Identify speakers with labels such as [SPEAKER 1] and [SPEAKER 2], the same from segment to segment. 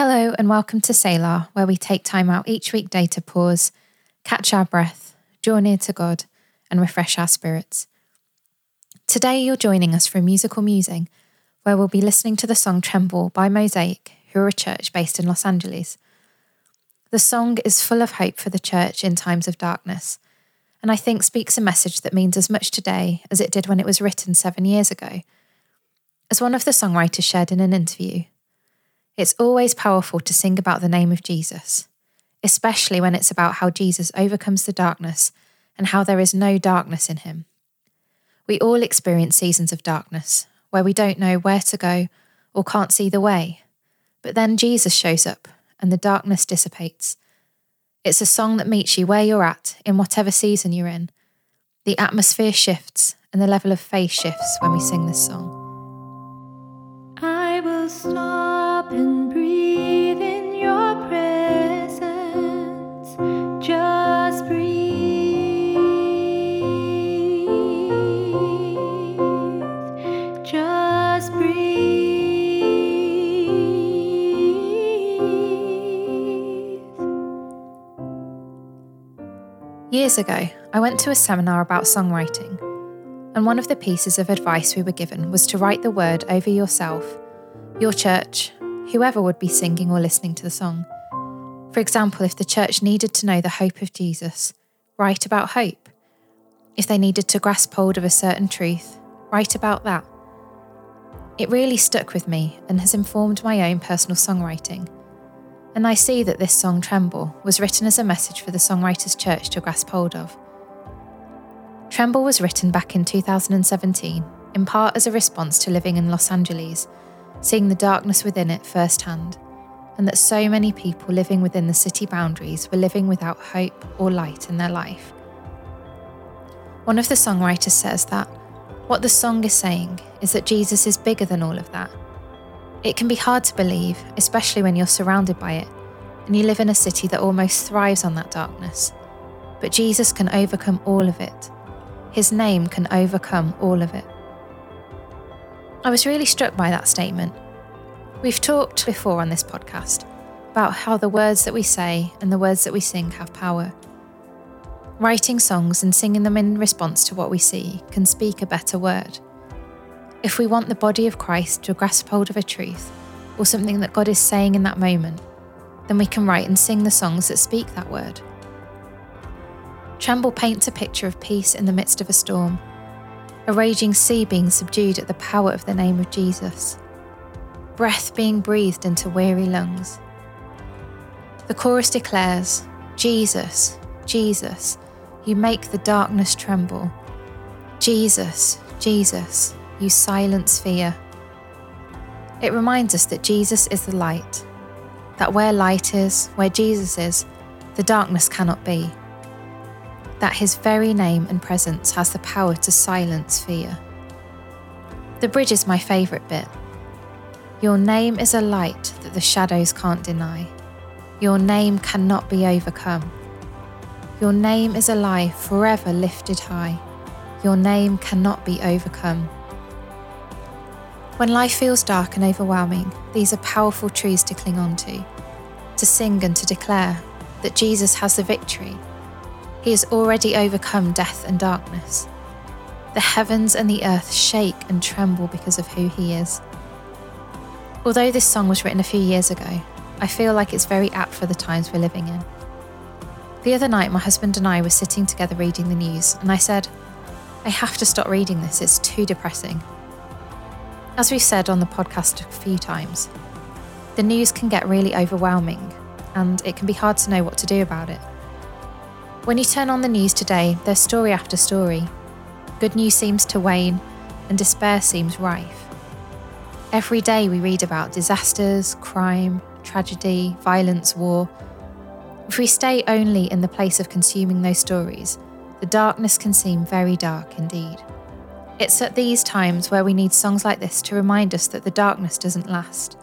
[SPEAKER 1] Hello, and welcome to Selah, where we take time out each weekday to pause, catch our breath, draw near to God, and refresh our spirits. Today, you're joining us for a musical musing, where we'll be listening to the song Tremble by Mosaic, who are a church based in Los Angeles. The song is full of hope for the church in times of darkness, and I think speaks a message that means as much today as it did when it was written seven years ago. As one of the songwriters shared in an interview, it's always powerful to sing about the name of Jesus, especially when it's about how Jesus overcomes the darkness and how there is no darkness in him. We all experience seasons of darkness where we don't know where to go or can't see the way, but then Jesus shows up and the darkness dissipates. It's a song that meets you where you're at in whatever season you're in. The atmosphere shifts and the level of faith shifts when we sing this song.
[SPEAKER 2] Stop and breathe in your presence. Just breathe. Just breathe.
[SPEAKER 1] Years ago, I went to a seminar about songwriting, and one of the pieces of advice we were given was to write the word over yourself, your church, whoever would be singing or listening to the song. For example, if the church needed to know the hope of Jesus, write about hope. If they needed to grasp hold of a certain truth, write about that. It really stuck with me and has informed my own personal songwriting. And I see that this song, Tremble, was written as a message for the Songwriters Church to grasp hold of. Tremble was written back in 2017, in part as a response to living in Los Angeles, seeing the darkness within it firsthand, and that so many people living within the city boundaries were living without hope or light in their life. One of the songwriters says that what the song is saying is that Jesus is bigger than all of that. It can be hard to believe, especially when you're surrounded by it and you live in a city that almost thrives on that darkness. But Jesus can overcome all of it. His name can overcome all of it. I was really struck by that statement. We've talked before on this podcast about how the words that we say and the words that we sing have power. Writing songs and singing them in response to what we see can speak a better word. If we want the body of Christ to grasp hold of a truth or something that God is saying in that moment, then we can write and sing the songs that speak that word. Tremble paints a picture of peace in the midst of a storm, a raging sea being subdued at the power of the name of Jesus, breath being breathed into weary lungs. The chorus declares, Jesus, Jesus, you make the darkness tremble. Jesus, Jesus, you silence fear. It reminds us that Jesus is the light, that where light is, where Jesus is, the darkness cannot be. That his very name and presence has the power to silence fear. The bridge is my favourite bit. Your name is a light that the shadows can't deny. Your name cannot be overcome. Your name is a alive, forever lifted high. Your name cannot be overcome. When life feels dark and overwhelming, these are powerful truths to cling on to, to sing and to declare that Jesus has the victory. He has already overcome death and darkness. The heavens and the earth shake and tremble because of who he is. Although this song was written a few years ago, I feel like it's very apt for the times we're living in. The other night, my husband and I were sitting together reading the news, and I said, I have to stop reading this, it's too depressing. As we've said on the podcast a few times, the news can get really overwhelming, and it can be hard to know what to do about it. When you turn on the news today, there's story after story. Good news seems to wane, and despair seems rife. Every day we read about disasters, crime, tragedy, violence, war. If we stay only in the place of consuming those stories, the darkness can seem very dark indeed. It's at these times where we need songs like this to remind us that the darkness doesn't last,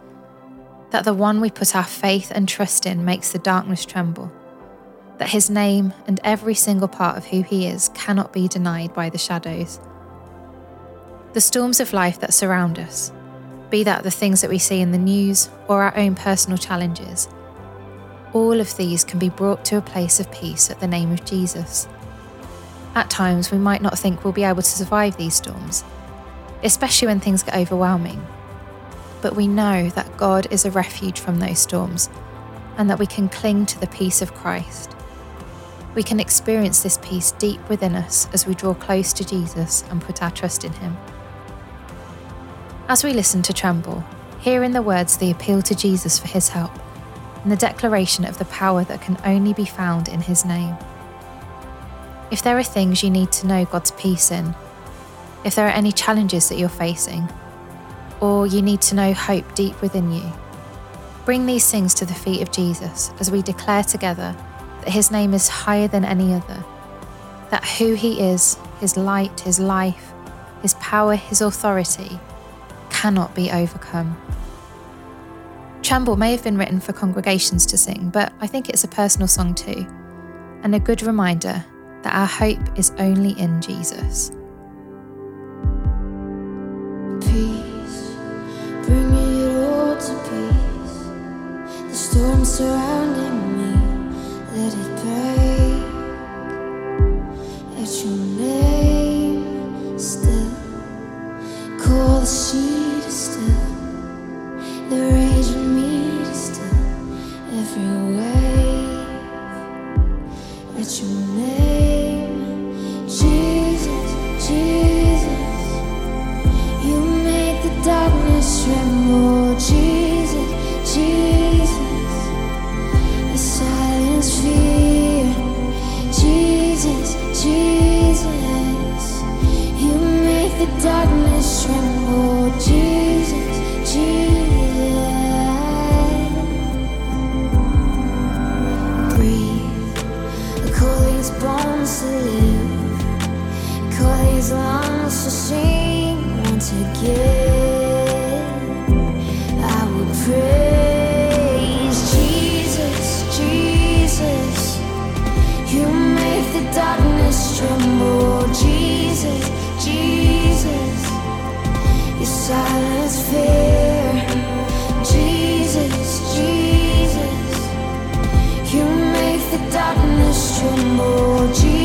[SPEAKER 1] that the one we put our faith and trust in makes the darkness tremble, that his name and every single part of who he is cannot be denied by the shadows. The storms of life that surround us, be that the things that we see in the news or our own personal challenges. All of these can be brought to a place of peace at the name of Jesus. At times, we might not think we'll be able to survive these storms, especially when things get overwhelming. But we know that God is a refuge from those storms and that we can cling to the peace of Christ. We can experience this peace deep within us as we draw close to Jesus and put our trust in Him. As we listen to Tremble, hear in the words the appeal to Jesus for His help and the declaration of the power that can only be found in His name. If there are things you need to know God's peace in, if there are any challenges that you're facing, or you need to know hope deep within you, Bring these things to the feet of Jesus as we declare together that his name is higher than any other, that who he is, his light, his life, his power, his authority, cannot be overcome. Tremble may have been written for congregations to sing, but I think it's a personal song too, and a good reminder that our hope is only in Jesus.
[SPEAKER 2] Peace, bring it all to peace. The storm surrounding your Jesus. You